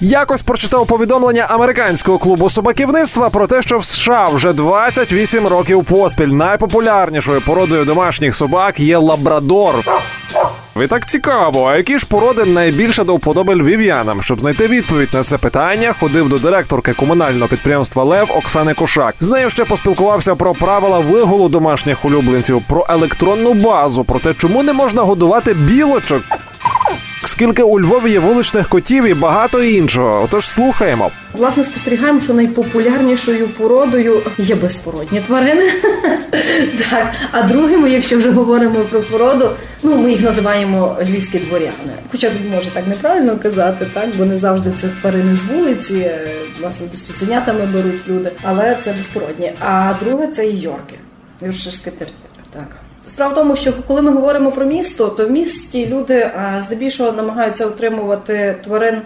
Якось прочитав повідомлення американського клубу собаківництва про те, що в США вже 28 років поспіль найпопулярнішою породою домашніх собак є лабрадор. І так цікаво, а які ж породи найбільше до вподоби львів'янам? Щоб знайти відповідь на це питання, ходив до директорки комунального підприємства Лев Оксани Кошак. З нею ще поспілкувався про правила вигулу домашніх улюбленців, про електронну базу, про те, чому не можна годувати білочок. Скільки у Львові є вуличних котів і багато іншого. Отож слухаємо. Власне, спостерігаємо, що найпопулярнішою породою є безпородні тварини. так. А другими, якщо вже говоримо про породу, ну ми їх називаємо львівські дворяни. Хоча тут може так неправильно казати, так бо не завжди це тварини з вулиці, е, власне, цуценятами беруть люди, але це безпородні. А друге це і йорки, юрширське тер'єр. Так. Справа в тому, що коли ми говоримо про місто, то в місті люди е, здебільшого намагаються утримувати тварин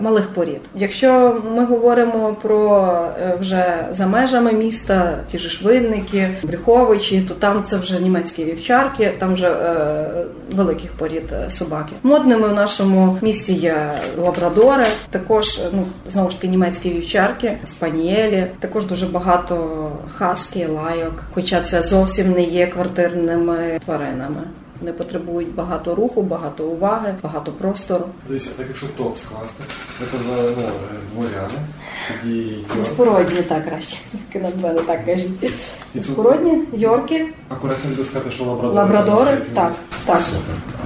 малих порід. Якщо ми говоримо про е, вже за межами міста, ті ж винники, Брюховичі, то там це вже німецькі вівчарки, там вже е, великих порід е, собаки. Модними в нашому місті є лабрадори, також ну знову ж таки німецькі вівчарки, спанієлі, також дуже багато хаскі, лайок, хоча це зовсім не є квартирними тваринами. Вони потребують багато руху, багато уваги, багато простору. Дивіться, так якщо топ скласти, це казали ну, дворяни, тоді йорк. Безпородні, так краще. Як на мене так кажуть. І тут Безпородні, йорки, акуратно буде сказати, що лабрадори. лабрадори, так, так.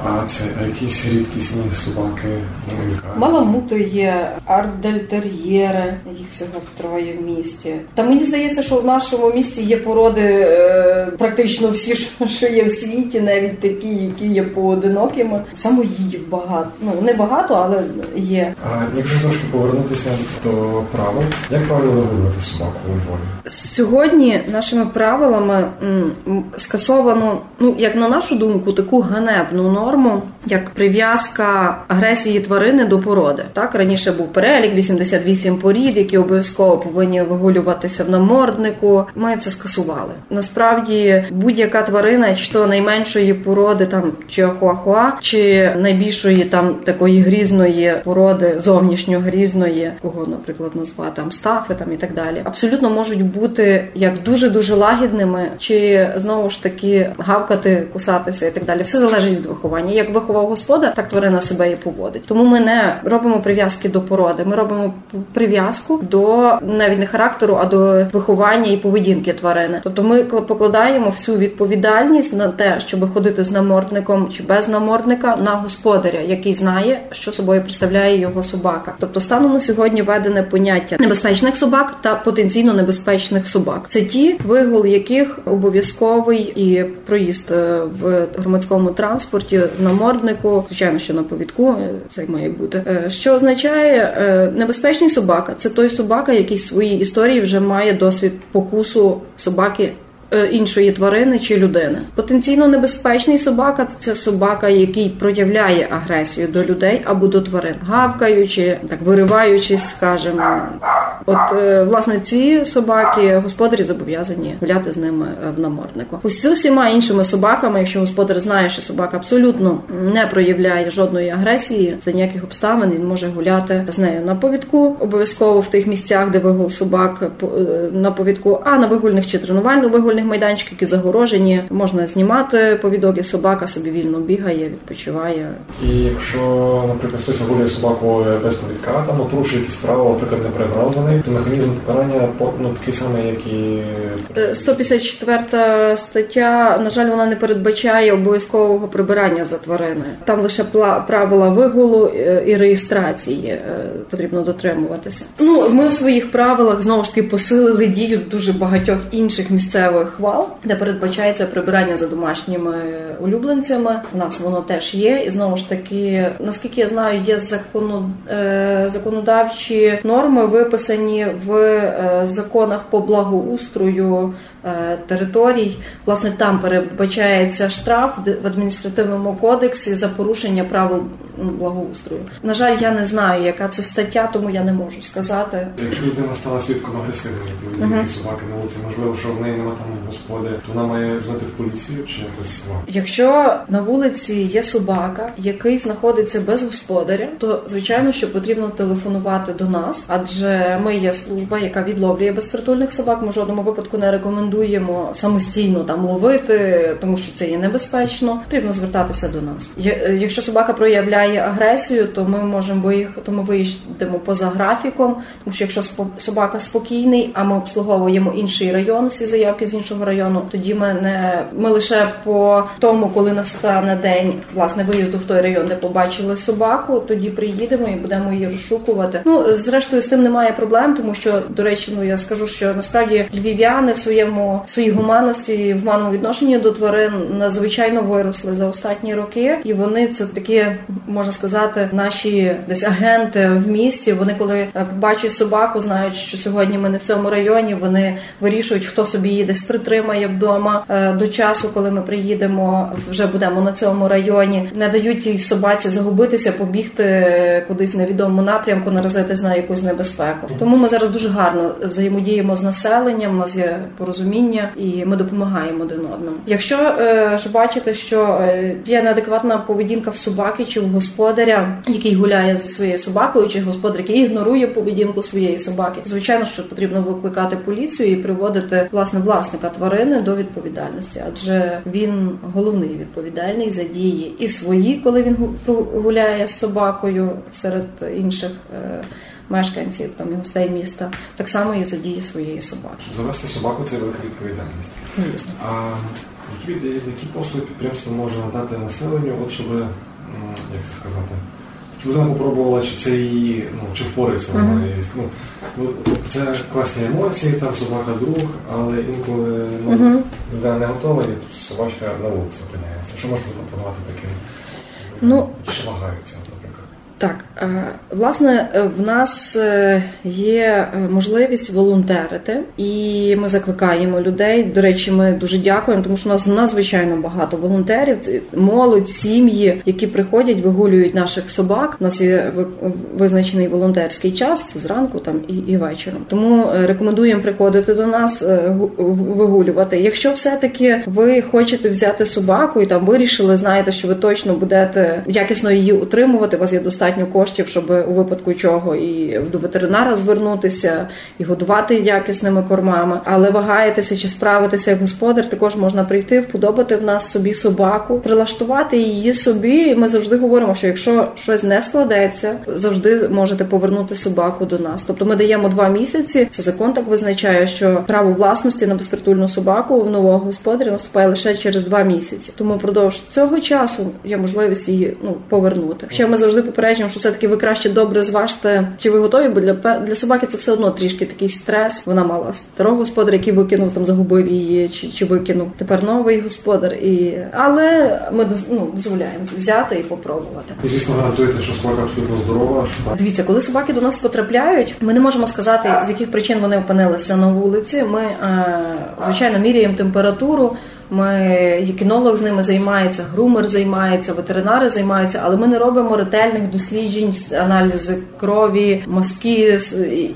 А це якісь рідкісні собаки. Маламути є, ардельтер'єри, їх всього троє в місті. Та мені здається, що в нашому місті є породи е, практично всі, що є в світі, навіть такі, які є поодинокими. Самоїдів багато. Ну не багато, але є. А якщо трошки повернутися до правил, як правильно вигулювати собаку у Львові? Сьогодні нашими правилами м, м, скасовано, ну як на нашу думку, таку ганебну норму, як прив'язка агресії тварини до породи. Так раніше був перелік 88 порід, які обов'язково повинні вигулюватися в наморднику. Ми це скасували. Насправді, будь-яка тварина, чи то найменшої породи, там чи ахуахуа, чи найбільшої там такої грізної породи, зовнішньо грізної, кого, наприклад, назвати там стафи там і так далі, абсолютно можуть бути як дуже дуже лагідними, чи знову ж таки гавкати, кусатися і так далі. Все залежить від виховання. Як виховав господар, так тварина себе і поводить. Тому ми не робимо прив'язки до породи. Ми робимо прив'язку до навіть не характеру, а до виховання і поведінки тварини. Тобто ми кла- покладаємо всю відповідальність на те, щоб ходити з намордником чи без намордника на господаря, який знає, що собою представляє його собака. Тобто станом на сьогодні введене поняття небезпечних собак та потенційно небезпечних собак. Це ті вигул, яких обов'язковий і проїзд е, в громадському транспорті наморднику, звичайно, що на повідку е, це має бути. Е, Що означає небезпечний собака? Це той собака, який в своїй історії вже має досвід покусу собаки іншої тварини чи людини. Потенційно небезпечний собака це собака, який проявляє агресію до людей або до тварин, гавкаючи, так вириваючись, скажімо. От е, власне ці собаки господарі зобов'язані гуляти з ними е, в наморднику. З усіма іншими собаками, якщо господар знає, що собака абсолютно не проявляє жодної агресії, за ніяких обставин він може гуляти з нею на повідку, обов'язково в тих місцях, де вигул собак е, на повідку, а на вигульних чи тренувально-вигульних майданчиках, які загорожені, можна знімати повідок, і собака собі вільно бігає, відпочиває. І якщо, наприклад, хтось вигулює собаку без повідка, там порушує якісь правила, наприклад, не прибрав за нею, то механізм покарання по- ну, такий самий, як і Е, 154 стаття, на жаль, вона не передбачає обов'язкового прибирання за твариною. Там лише правила вигулу е, і реєстрації е, потрібно дотримуватися. Ну, ми в своїх правилах знову ж таки посилили дію дуже багатьох інших місцевих хвал, де передбачається прибирання за домашніми улюбленцями. У нас воно теж є, і знову ж таки, наскільки я знаю, є закону, е, законодавчі норми виписані в е, законах по благоустрою територій. Власне, там передбачається штраф в адміністративному кодексі за порушення правил благоустрою. На жаль, я не знаю, яка це стаття, тому я не можу сказати. Якщо людина стала свідком агресивної поведінки собаки на вулиці, можливо, що в неї нема там господи, то вона має звати в поліцію чи якось? Якщо на вулиці є собака, який знаходиться без господаря, то звичайно, що потрібно телефонувати до нас, адже ми є служба, яка відловлює безпритульних собак. Ми в жодному випадку не рекомендуємо самостійно там ловити, тому що це є небезпечно. Потрібно звертатися до нас. Якщо собака проявляє агресію, то ми можемо виїхати, ми виїдемо поза графіком, тому що якщо собака спокійний, а ми обслуговуємо інший район, всі заявки з іншого району, тоді ми не ми лише по тому, коли настане день власне виїзду в той район, де побачили собаку, тоді приїдемо і будемо її розшукувати. Ну зрештою, з тим немає проблем, тому що до речі, ну я скажу, що насправді львів'яни в своєму в своїй гуманності в гуманному відношенні до тварин надзвичайно виросли за останні роки, і вони це такі можна сказати, наші десь агенти в місті. Вони коли е, побачать собаку, знають, що сьогодні ми не в цьому районі. Вони вирішують, хто собі її десь притримає вдома Е, до часу, коли ми приїдемо, вже будемо на цьому районі. Не дають цій собаці загубитися, побігти е, кудись в невідомому напрямку, наразитись на якусь небезпеку. Тому ми зараз дуже гарно взаємодіємо з населенням. У нас є порозуміння, і ми допомагаємо один одному. Якщо е, ж бачите, що е, є неадекватна поведінка в собаки чи в господаря, який гуляє зі своєю собакою, чи господар, який ігнорує поведінку своєї собаки, звичайно, що потрібно викликати поліцію і приводити власне власника тварини до відповідальності, адже він головний відповідальний за дії і свої, коли він гуляє з собакою серед інших. е, Мешканців там і гостей міста так само і за дії своєї собаки. Завести собаку це велика відповідальність. Звісно. А які, які послуги підприємство може надати населенню, от щоб, як це сказати, чи людина попробувала, чи це її, ну, чи впорається вона. Із- Ну, це класні емоції, там собака друг, але інколи ну, Мгм. людина не готова, і собачка на вулиці опиняється. Що можна запропонувати таким? Ну, ще вагаються. Так, е, власне, е, в нас е, є можливість волонтерити, і ми закликаємо людей. До речі, ми дуже дякуємо, тому що у нас надзвичайно багато волонтерів, молодь, сім'ї, які приходять, вигулюють наших собак. У нас є ви- визначений волонтерський час, це зранку там і, і вечором. Тому рекомендуємо приходити до нас, вигулювати. Якщо все-таки ви хочете взяти собаку і там вирішили, знаєте, що ви точно будете якісно її утримувати, у вас є достатньо коштів, щоб у випадку чого і до ветеринара звернутися, і годувати якісними кормами, але вагаєтеся чи справитися як господар, також можна прийти, вподобати в нас собі собаку, прилаштувати її собі. Ми завжди говоримо, що якщо щось не складеться, завжди можете повернути собаку до нас. Тобто ми даємо два місяці. Це закон так визначає, що право власності на безпритульну собаку в нового господаря наступає лише через два місяці. Тому впродовж цього часу є можливість її ну повернути. Ще ми завжди попереджуємо, що все таки ви краще добре зважте, чи ви готові, бо для для собаки це все одно трішки такий стрес. Вона мала старого господаря, який викинув там, загубив її, чи, чи викинув. Тепер новий господар. І але ми ну, дозволяємо взяти і попробувати. І, звісно, гарантуєте, що собака абсолютно здорова, що. Дивіться, коли собаки до нас потрапляють, ми не можемо сказати, з яких причин вони опинилися на вулиці. Ми е, звичайно міряємо температуру. Ми кінолог з ними займається, грумер займається, ветеринари займаються, але ми не робимо ретельних досліджень, аналізи крові, мазки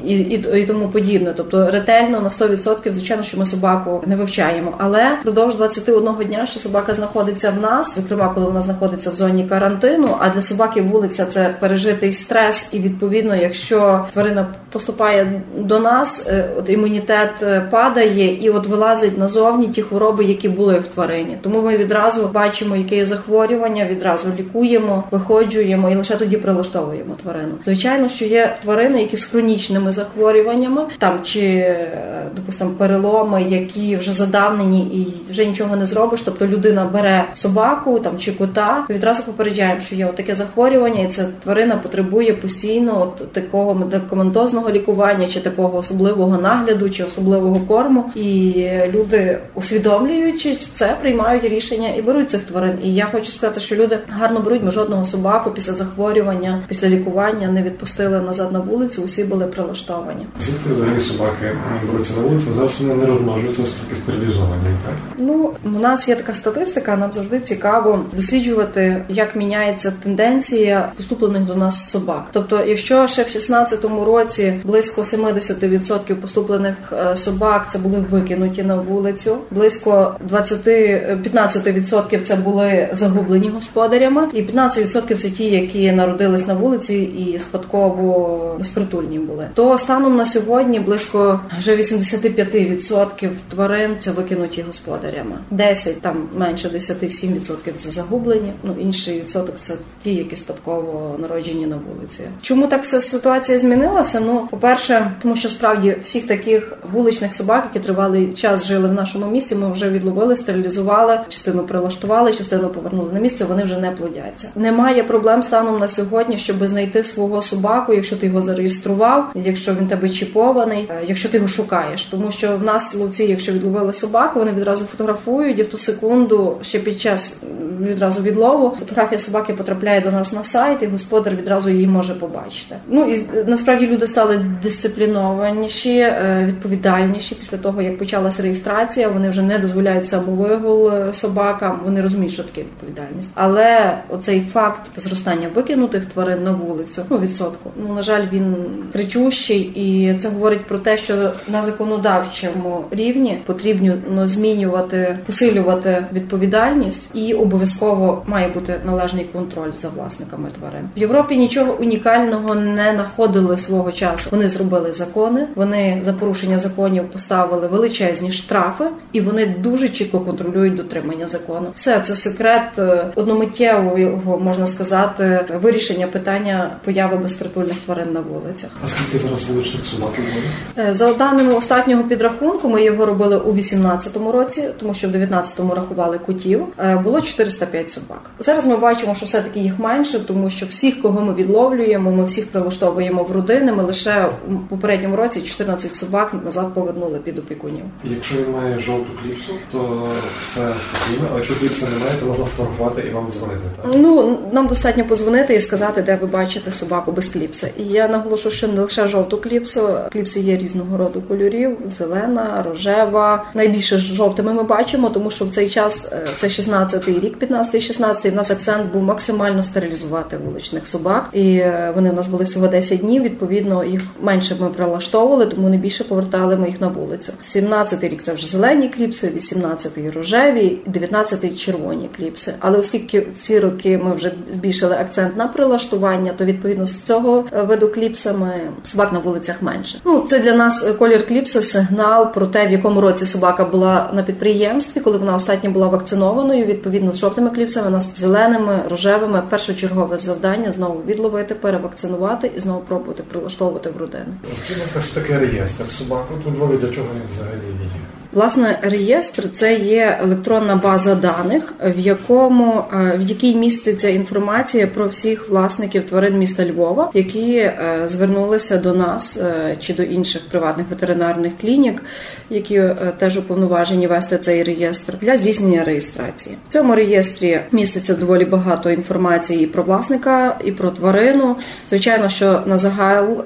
і, і, і тому подібне. Тобто ретельно на 100% звичайно, що ми собаку не вивчаємо. Але впродовж 21 дня, що собака знаходиться в нас, зокрема, коли вона знаходиться в зоні карантину, а для собаки вулиця це пережитий стрес, і відповідно, якщо тварина поступає до нас, е, от імунітет е, падає і от вилазить назовні ті хвороби, які були в тварині. Тому ми відразу бачимо, яке є захворювання, відразу лікуємо, виходжуємо і лише тоді прилаштовуємо тварину. Звичайно, що є тварини, які з хронічними захворюваннями, там чи е, допустимо переломи, які вже задавнені і вже нічого не зробиш. Тобто людина бере собаку там чи кота, відразу попереджаємо, що є таке захворювання, і ця тварина потребує постійно от такого медикаментозного лікування, чи такого особливого нагляду, чи особливого корму. І люди усвідомлюючи більшість це приймають рішення і беруть цих тварин. І я хочу сказати, що люди гарно беруть. Ми жодного собаку після захворювання, після лікування не відпустили назад на вулицю. Усі були прилаштовані. Звідки взагалі собаки беруться на вулиці? Зараз вони не розмножуються, оскільки стерилізовані, так? Ну у нас є така статистика. Нам завжди цікаво досліджувати, як міняється тенденція поступлених до нас собак. Тобто, якщо ще в 16-му році близько 70% поступлених е, собак це були викинуті на вулицю, близько 20 15% це були загублені господарями, і 15% це ті, які народились на вулиці і спадково безпритульні були. То станом на сьогодні близько вже 85% тварин це викинуті господарями. 10, там менше 10, 7% це загублені. Ну інший відсоток це ті, які спадково народжені на вулиці. Чому так вся ситуація змінилася? Ну, по перше, тому що справді всіх таких вуличних собак, які тривалий час жили в нашому місті, ми вже відловили, стерилізували, частину прилаштували, частину повернули на місце. Вони вже не плодяться. Немає проблем станом на сьогодні, щоб знайти свого собаку, якщо ти його зареєстрував, якщо він тебе чіпований, е, якщо ти його шукаєш, тому що в нас ловці, якщо відловили собаку, вони відразу фотографують і в ту секунду ще під час відразу відлову фотографія собаки потрапляє до нас на сайт, і господар відразу її може побачити. Ну і е, насправді люди стали дисциплінованіші, е, відповідальніші після того, як почалася реєстрація. Вони вже не дозволяють самовигул е, собакам. Вони розуміють, що таке відповідальність. Але оцей факт зростання викинутих тварин на вулицю, ну відсотку, ну на жаль, він кричущий, і це говорить про те, що на законодавчому рівні потрібно ну, змінювати, посилювати відповідальність, і обов'язково має бути належний контроль за власниками тварин. В Європі нічого унікального не знаходили свого часу. Вони зробили закони. Вони за порушення законів поставили величезні штрафи, і вони дуже чітко контролюють дотримання закону. Все це секрет е, одномиттєвого можна сказати вирішення питання появи безпритульних тварин на вулицях. А скільки зараз вуличних собак Львові? Е, За даними останнього підрахунку, ми його робили у 18-му році, тому що в 19-му рахували котів. е, Було 405 собак. Зараз ми бачимо, що все таки їх менше, тому що всіх, кого ми відловлюємо, ми всіх прилаштовуємо в родини. Ми лише у попередньому році 14 собак назад повернули під опікунів. Якщо він має жовту кліпсу, то все спокійно, а якщо кліпси немає, то можна фотографувати і вам дзвонити. Так? Ну нам достатньо позвонити і сказати, де ви бачите собаку без кліпса. І я наголошу, що не лише жовту кліпсу. Кліпси є різного роду кольорів: зелена, рожева. Найбільше жовтими ми бачимо, тому що в цей час е, це 16-й рік, 15-16, в нас акцент був максимально стерилізувати вуличних собак. І е, вони в нас були всього 10 днів. Відповідно, їх менше ми прилаштовували, тому не більше повертали ми їх на вулицю. 17-й рік це вже зелені кліпси, 18-й рожеві, 19-й червоні кліпси. Але оскільки ці роки ми вже збільшили акцент на прилаштування, то відповідно з цього е, виду кліпсами собак на вулицях менше. Ну це для нас е, колір кліпса сигнал про те, в якому році собака була на підприємстві, коли вона останньо була вакцинованою. Відповідно з жовтими кліпсами, у нас зеленими, рожевими. Першочергове завдання знову відловити, перевакцинувати і знову пробувати прилаштовувати в будь ласка, що таке реєстр собак? От у для чого він взагалі є? Власне, реєстр це є електронна база даних, в якому е, в якій міститься інформація про всіх власників тварин міста Львова, які е, звернулися до нас е, чи до інших приватних ветеринарних клінік, які теж уповноважені вести цей реєстр для здійснення реєстрації. В цьому реєстрі міститься доволі багато інформації і про власника, і про тварину. Звичайно, що на загал,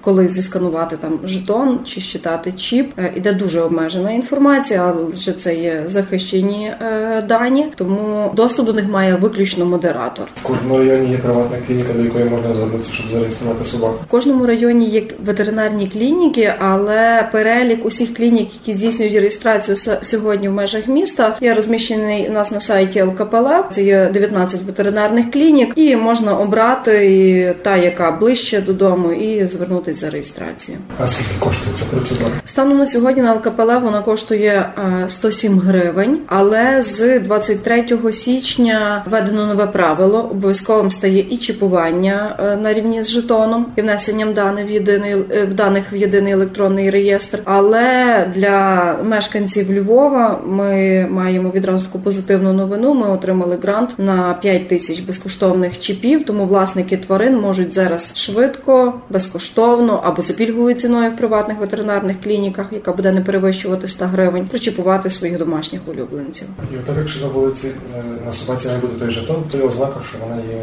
коли зісканувати там жетон чи щитати чіп, іде дуже обмежена інформація, але це є захищені е, дані, тому доступ до них має виключно модератор. В кожному районі є приватна клініка, до якої можна звернутися, щоб зареєструвати собаку. В кожному районі є ветеринарні клініки, але перелік усіх клінік, які здійснюють реєстрацію сьогодні в межах міста, є розміщений у нас на сайті ЛКПЛ. Це є 19 ветеринарних клінік, і можна обрати і та, яка ближче додому, і звернутися за реєстрацією. А скільки коштує ця процедура? Станом на сьогодні на ЛКПЛ вона коштує е, 107 гривень, але з 23 січня введено нове правило. Обов'язковим стає і чіпування е, на рівні з жетоном і внесенням даних в єдиний е, в даних в єдиний електронний реєстр. Але для мешканців Львова ми маємо відразу таку позитивну новину. Ми отримали грант на 5 тисяч безкоштовних чіпів. Тому власники тварин можуть зараз швидко, безкоштовно або за пільговою ціною в приватних ветеринарних клініках, яка буде неперевершена перевищувати 100 гривень, причіпувати своїх домашніх улюбленців. І отак, якщо на вулиці е, на собаці не буде той жетон, то є ознака, що вона є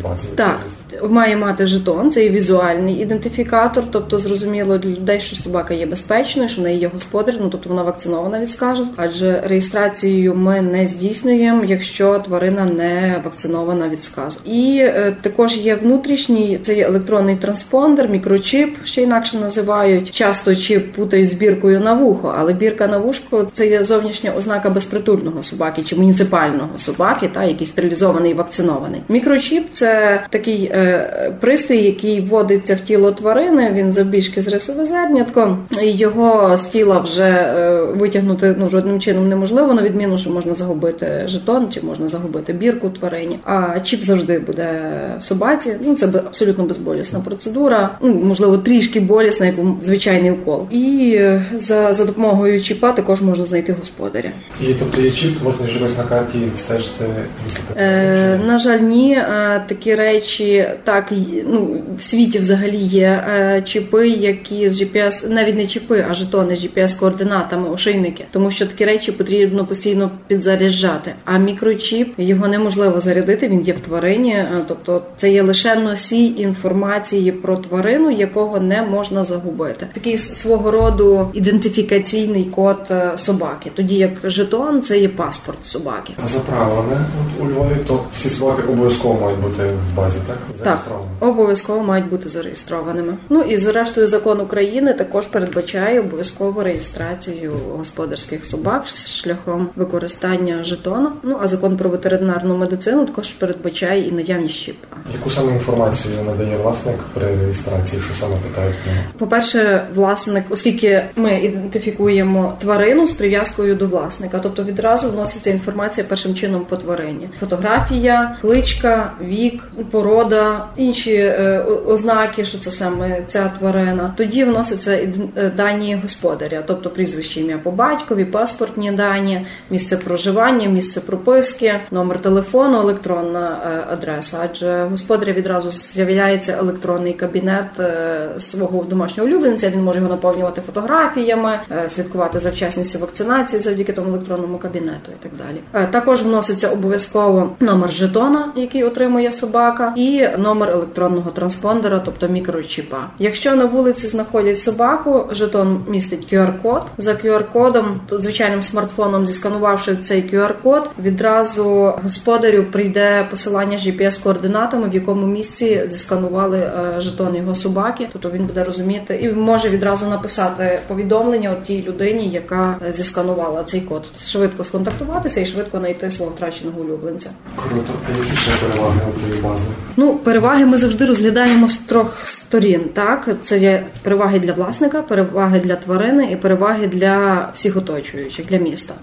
в базі. Так, має мати жетон, це і візуальний ідентифікатор, тобто зрозуміло для людей, що собака є безпечною, що в неї є господар, ну тобто вона вакцинована від сказу, адже реєстрацію ми не здійснюємо, якщо тварина не вакцинована від сказу. І е, також є внутрішній, це є електронний транспондер, мікрочип, ще інакше називають. Часто чип путають з біркою на вухо, але бірка на вушко це є зовнішня ознака безпритульного собаки чи муніципального собаки, та який стерилізований і вакцинований. Мікрочіп це такий е, пристрій, який вводиться в тіло тварини. Він завбільшки з рисове зернятко. Його з тіла вже е, витягнути ну жодним чином неможливо, на відміну, що можна загубити жетон чи можна загубити бірку тварині. А чіп завжди буде в собаці. Ну це абсолютно безболісна процедура. Ну можливо, трішки болісна, як звичайний укол. І е, за, за допомогою чіпа також можна знайти господаря. І тобто є чіп, можна щось на карті відстежити. Е, на жаль, ні, е, такі речі так ну в світі взагалі є е, чіпи, які з GPS, навіть не чіпи, а жетони з GPS координатами, ошейники, тому що такі речі потрібно постійно підзаряджати. А мікрочіп його неможливо зарядити. Він є в тварині, е, тобто це є лише носій інформації про тварину, якого не можна загубити. Такий свого роду ідентифікаційний код е, собаки. Тоді як жетон це є паспорт собаки. А за правилами от у Львові, то всі собаки обов'язково мають бути в базі, так? Так, обов'язково мають бути зареєстрованими. Ну і зрештою закон України також передбачає обов'язкову реєстрацію господарських собак шляхом використання жетона. Ну а закон про ветеринарну медицину також передбачає і наявність чіпа. Яку саме інформацію надає власник при реєстрації, що саме питають? По-перше, власник, оскільки ми ідентифікуємо тварину з прив'язкою до власника, тобто відразу вноситься інформація першим чином по тварині: фотографія, кличка, вік, порода, інші е, ознаки, що це саме ця тварина. Тоді вносяться е, дані господаря, тобто прізвище, ім'я по батькові, паспортні дані, місце проживання, місце прописки, номер телефону, електронна е, адреса. Адже господаря відразу з'являється електронний кабінет свого домашнього улюбленця. Він може його наповнювати фотографіями, слідкувати за вчасністю вакцинації завдяки тому електронному кабінету і так далі. Е, Також вноситься обов'язково номер жетона, який отримує собака, і номер електронного транспондера, тобто мікрочіпа. Якщо на вулиці знаходять собаку, жетон містить QR-код. За QR-кодом, звичайним смартфоном, зісканувавши цей QR-код, відразу господарю прийде посилання з GPS-координатами, в якому місці зісканували е, жетон його собаки. Тобто він буде розуміти і може відразу написати повідомлення тій людині, яка е, зісканувала цей код. Швидко сконтактуватися і швидко знайти свого втраченого улюбленця. Круто. А які ще переваги у бази? Ну, переваги ми завжди розглядаємо з трьох сторін. Так, це є переваги для власника, переваги для тварини і переваги для всіх оточуючих, для міста.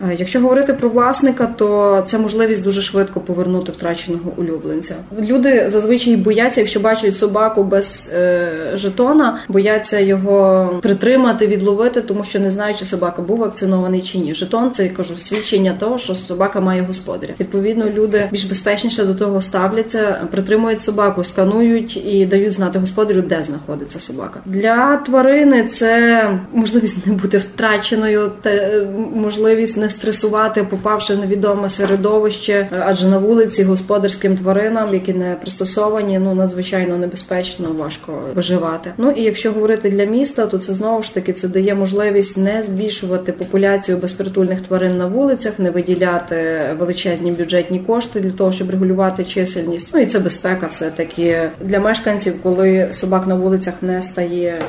Е, Якщо говорити про власника, то це можливість дуже швидко повернути втраченого улюбленця. Люди зазвичай бояться, якщо бачать собаку без е, жетона, бояться його притримати, відловити, тому що не знають, чи собака був вакцинований чи ні. Жетон це я кажу свідчення того, що собака має господаря. Відповідно, люди більш безпечніше до того ставляться, притримують собаку, сканують і дають знати господарю, де знаходиться собака. Для тварини це можливість не бути втраченою, е, можливість не стресувати, попавши в невідоме середовище, е, адже на вулиці господарським тваринам, які не пристосовані, ну надзвичайно небезпечно, важко виживати. Ну і якщо говорити для міста, то це знову ж таки це дає можливість не збільшувати популяцію безпритульних тварин на вулицях, не виділяти величезні бюджетні кошти для того, щоб регулювати чисельність. Ну і це безпека, все таки для мешканців, коли собак на вулицях не стає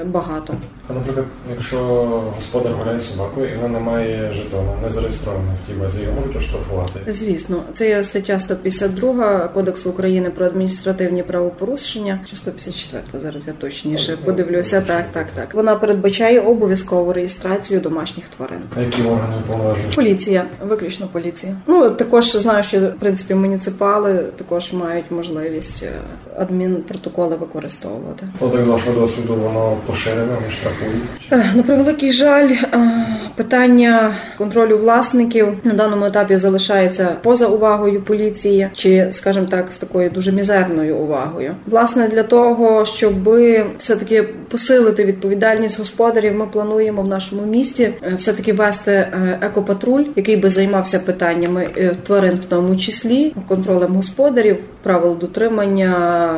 е, багато. А наприклад, якщо господар гуляє з собакою і вона не має жетона, не зареєстрована в тій базі, його можуть оштрафувати. Звісно, це є стаття 152 Кодексу України про адміністративні правопорушення, чи 154, зараз я точніше подивлюся. Так, так, так. Вона передбачає обов'язкову реєстрацію домашніх тварин. А які органи повноважені? Поліція, виключно поліція. Ну також знаю, що в принципі муніципали також мають можливість е, адмінпротоколи використовувати. От з вашого досвіду воно поширене, вони штрафують. Е, На превеликий жаль, е, питання контролю власників на даному етапі залишається поза увагою поліції, чи, скажімо так, з такою дуже мізерною увагою. Власне, для того, щоб все таки посилити відповідальність господарів, ми плануємо в нашому місті е, все таки вести екопатруль, який би займався питаннями тварин, в тому числі контролем господарів, правил дотримання,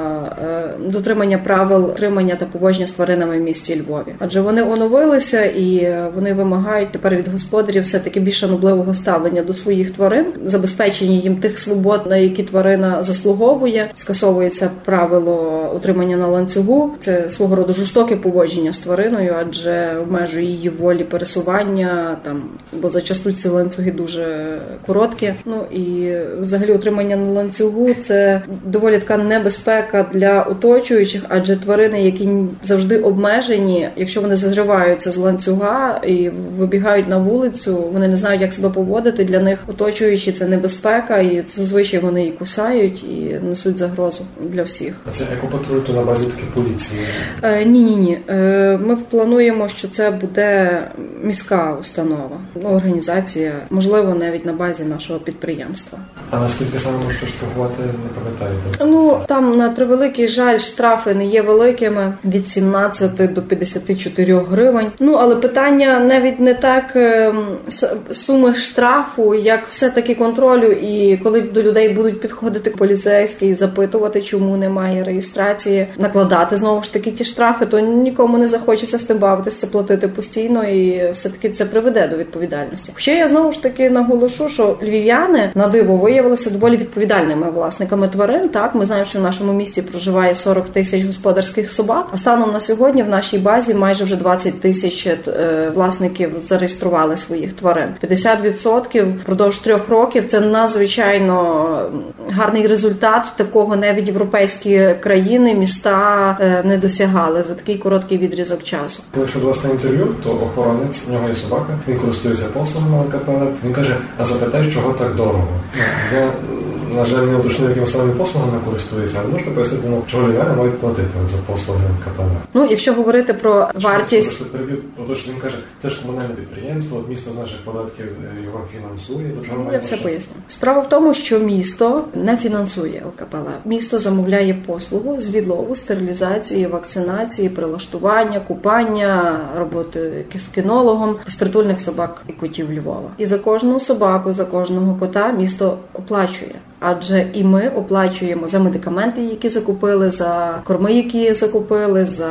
дотримання правил тримання та поводження з тваринами в місті Львові. Адже вони оновилися і вони вимагають тепер від господарів все таки більш шанобливого ставлення до своїх тварин, забезпечення їм тих свобод, на які тварина заслуговує. Скасовується правило утримання на ланцюгу. Це свого роду жорстоке поводження з твариною, адже обмежує її волі пересування там, бо зачасту ці ланцюги дуже короткі. Ну і взагалі утримання на ланцюгу це доволі така небезпека для оточуючих, адже тварини, які завжди обмежені, якщо вони зриваються з ланцюга і вибігають на вулицю, вони не знають, як себе поводити. Для них оточуючі це небезпека, і зазвичай вони і кусають, і несуть загрозу для всіх. А це екопатруль то на базі таки поліції. Е, ні, ні, ні. Е, ми плануємо, що це буде міська установа, організація, можливо, навіть на базі нашого підприємства. А наскільки саме можете штрафувати, не пам'ятаєте? Ну там на превеликий жаль, штрафи не є великими від 17 до 54 гривень. Ну але питання навіть не так ем, суми штрафу, як все таки контролю. І коли до людей будуть підходити поліцейські і запитувати, чому немає реєстрації, накладати знову ж таки ті штрафи, то нікому не захочеться з тим бавитися, це платити постійно, і все таки це приведе до відповідальності. Хоча я знову ж таки наголошу, що львів'яни на диво виявилися доволі відповідальними власниками тварин. Так, ми знаємо, що в нашому місті проживає 40 тисяч господарських собак. А станом на сьогодні в нашій базі майже вже 20 тисяч е, власників зареєстрували своїх тварин. 50% впродовж трьох років це надзвичайно гарний результат. Такого навіть європейські країни, міста е, не досягали за такий короткий відрізок часу. Йшов до вас на інтерв'ю, то охоронець, в нього є собака, він користується послугами ЛКПЛ. Він каже, а запитай, чого так дорого. Я, на жаль, не уточнив, якими самими послугами користується, але можна пояснити, ну, чого львів'яни мають платити за послуги ЛКПЛ. Ну, якщо говорити про вартість. Просто переб'ю, отож він каже, це ж комунальне підприємство, от місто з наших податків е, його фінансує, то чого Ну, Я все поясню. Справа в тому, що місто не фінансує ЛКПЛ. Місто замовляє послугу з відлову, стерилізації, вакцинації, прилаштування, купання, роботи з кінологом безпритульних собак і котів Львова. І за кожну собаку, за кожного кота місто оплачує. Адже і ми оплачуємо за медикаменти, які закупили, за корми, які закупили, за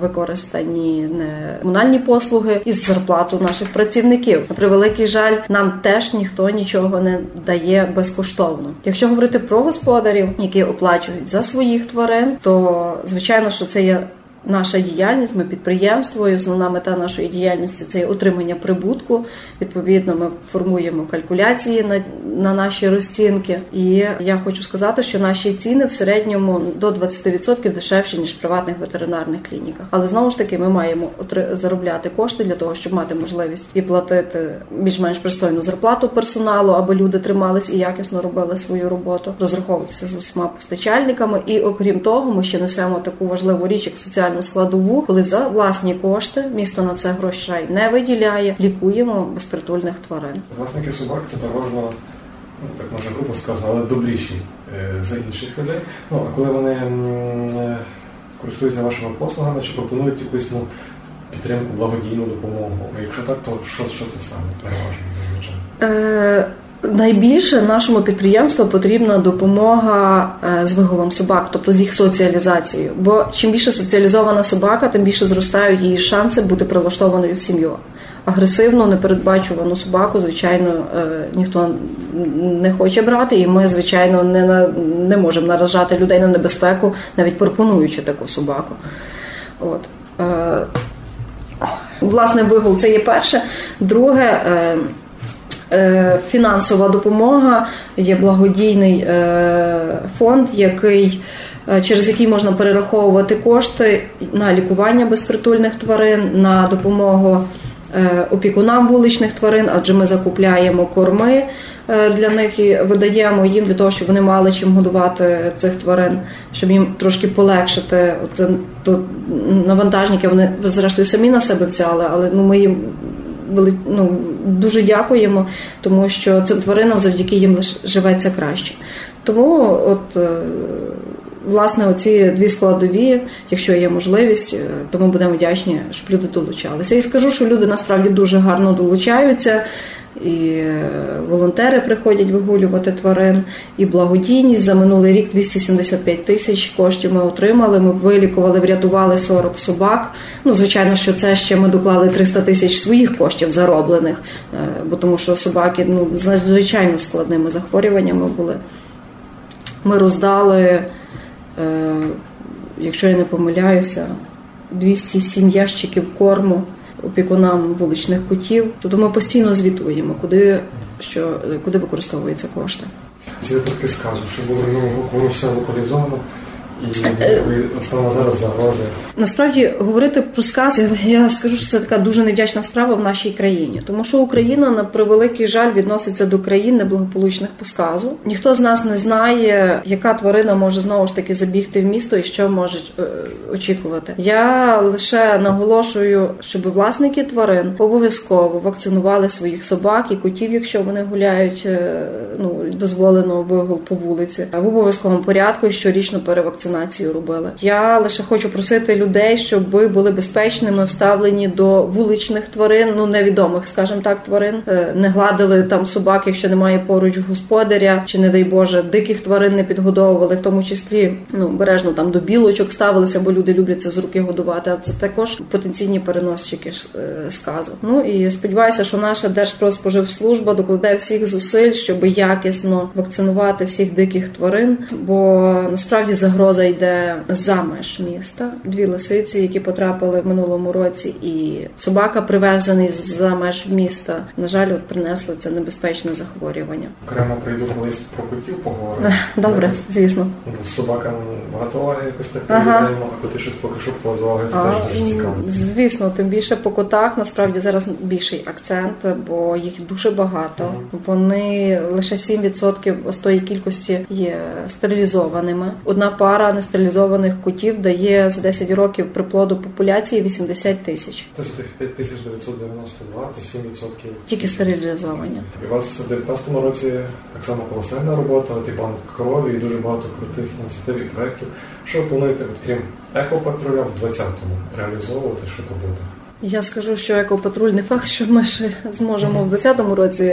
використані не комунальні послуги і зарплату наших працівників. На превеликий жаль, нам теж ніхто нічого не дає безкоштовно. Якщо говорити про господарів, які оплачують за своїх тварин, то звичайно, що це є наша діяльність, ми підприємство, і основна мета нашої діяльності це отримання прибутку. Відповідно, ми формуємо калькуляції на, на наші розцінки. І я хочу сказати, що наші ціни в середньому до 20% дешевші ніж в приватних ветеринарних клініках. Але знову ж таки, ми маємо заробляти кошти для того, щоб мати можливість і платити більш-менш пристойну зарплату персоналу, аби люди тримались і якісно робили свою роботу, розраховуватися з усіма постачальниками. І окрім того, ми ще несемо таку важливу річ, як соціальну складову, коли за власні кошти місто на це грошей не виділяє, лікуємо безпритульних тварин. Власники собак це переважно, ну, так може грубо сказати, але добріші е, за інших людей. Ну, а коли вони е, користуються вашими послугами, чи пропонують якусь ну, підтримку, благодійну допомогу? Якщо так, то що, що це саме переважно зазвичай? Найбільше нашому підприємству потрібна допомога е, з виголом собак, тобто з їх соціалізацією. Бо чим більше соціалізована собака, тим більше зростають її шанси бути прилаштованою в сім'ю. Агресивну, непередбачувану собаку, звичайно, е, ніхто не хоче брати, і ми, звичайно, не не можемо наражати людей на небезпеку, навіть пропонуючи таку собаку. От. Е, Власне, вигул це є перше. Друге. Е, фінансова допомога, є благодійний е, фонд, який е, через який можна перераховувати кошти на лікування безпритульних тварин, на допомогу опікунам вуличних тварин, адже ми закупляємо корми для них і видаємо їм для того, щоб вони мали чим годувати цих тварин, щоб їм трошки полегшити От, то навантажники. Вони зрештою самі на себе взяли, але ну ми їм ну, дуже дякуємо, тому що цим тваринам завдяки їм живеться краще. Тому от е, власне оці дві складові, якщо є можливість, тому то ми будемо вдячні, щоб люди долучалися. І скажу, що люди насправді дуже гарно долучаються. І е, волонтери приходять вигулювати тварин, і благодійність за минулий рік 275 тисяч коштів ми отримали. Ми вилікували, врятували 40 собак. Ну, звичайно, що це ще ми доклали 300 тисяч своїх коштів зароблених, е, бо тому що собаки ну з надзвичайно складними захворюваннями були. Ми роздали, е, якщо я не помиляюся, 207 ящиків корму опікунам вуличних котів. Тобто ми постійно звітуємо, куди що куди використовуються кошти. Ці випадки сказу, що було минулого року, все локалізовано. Зараз загрози. Насправді говорити про скази, я скажу, що це така дуже невдячна справа в нашій країні, тому що Україна на превеликий жаль відноситься до країн неблагополучних по сказу. Ніхто з нас не знає, яка тварина може знову ж таки забігти в місто і що може е, очікувати. Я лише наголошую, щоб власники тварин обов'язково вакцинували своїх собак і котів, якщо вони гуляють е, ну дозволено вигул по вулиці, в обов'язковому порядку щорічно перевакцинувати вакцинацію робили. Я лише хочу просити людей, щоб ви були безпечними, вставлені до вуличних тварин, ну невідомих, скажімо так, тварин, е, не гладили там собак, якщо немає поруч господаря, чи не дай Боже, диких тварин не підгодовували, в тому числі ну бережно там до білочок ставилися, бо люди люблять це з руки годувати. А це також потенційні переносчики е, сказу. Ну і сподіваюся, що наша Держпродспоживслужба докладе всіх зусиль, щоб якісно вакцинувати всіх диких тварин, бо насправді загроза загроза йде за меж міста. Дві лисиці, які потрапили в минулому році, і собака привезений за меж міста. На жаль, от принесли це небезпечне захворювання. Окремо прийду колись про котів поговоримо. Добре, звісно. Ну, собакам багато уваги якось так ага. а коти щось поки що це теж дуже цікаво. Звісно, тим більше по котах насправді зараз більший акцент, бо їх дуже багато. Ага. Вони лише 7% з тої кількості є стерилізованими. Одна пара нестерилізованих котів дає за 10 років приплоду популяції 80 тисяч. Це 5992, то 7%. Тільки стерилізовані. І у вас в 2019 році так само колосальна робота, ти банк крові і дуже багато крутих ініціатив і проєктів. Що ви плануєте, крім екопатруля, в 20-му реалізовувати, що то буде? Я скажу, що екопатруль не факт, що ми ще зможемо в 2020 році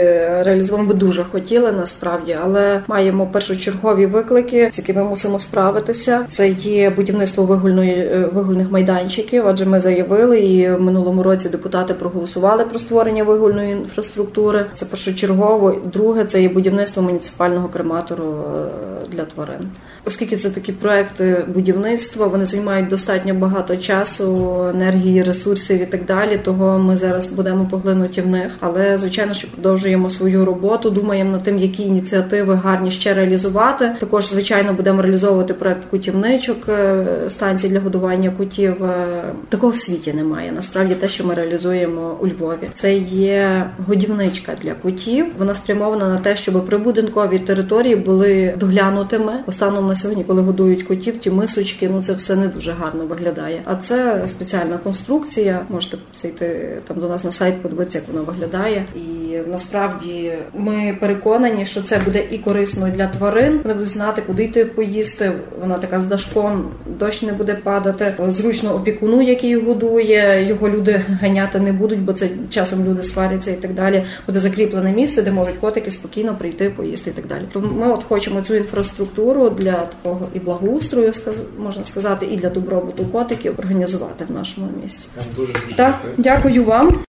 реалізувати. Ми дуже хотіли насправді, але маємо першочергові виклики, з якими мусимо справитися. Це є будівництво вигульної е, вигульних майданчиків. Адже ми заявили, і в минулому році депутати проголосували про створення вигульної інфраструктури. Це першочергово. Друге це є будівництво муніципального крематору е, для тварин. Оскільки це такі проекти будівництва, вони займають достатньо багато часу, енергії, ресурсів і так далі. Того ми зараз будемо поглинуті в них. Але звичайно, що продовжуємо свою роботу. Думаємо над тим, які ініціативи гарні ще реалізувати. Також звичайно будемо реалізовувати проект кутівничок е, станції для годування кутів. Е, такого в світі немає. Насправді те, що ми реалізуємо у Львові, це є годівничка для кутів. Вона спрямована на те, щоб прибудинкові території були доглянутими. Останом на сьогодні, коли годують котів, ті мисочки, ну це все не дуже гарно виглядає. А це спеціальна конструкція. Можете зайти там до нас на сайт, подивитися, як воно виглядає. І насправді ми переконані, що це буде і корисно для тварин. Вони будуть знати, куди йти поїсти. Вона така з дашком, дощ не буде падати. Зручно опікуну, який годує. Його люди ганяти не будуть, бо це часом люди сваряться і так далі. Буде закріплене місце, де можуть котики спокійно прийти, поїсти і так далі. Тому ми от хочемо цю інфраструктуру для такого і благоустрою, можна сказати, і для добробуту котиків організувати в нашому місті. Дуже дуже так, дякую вам.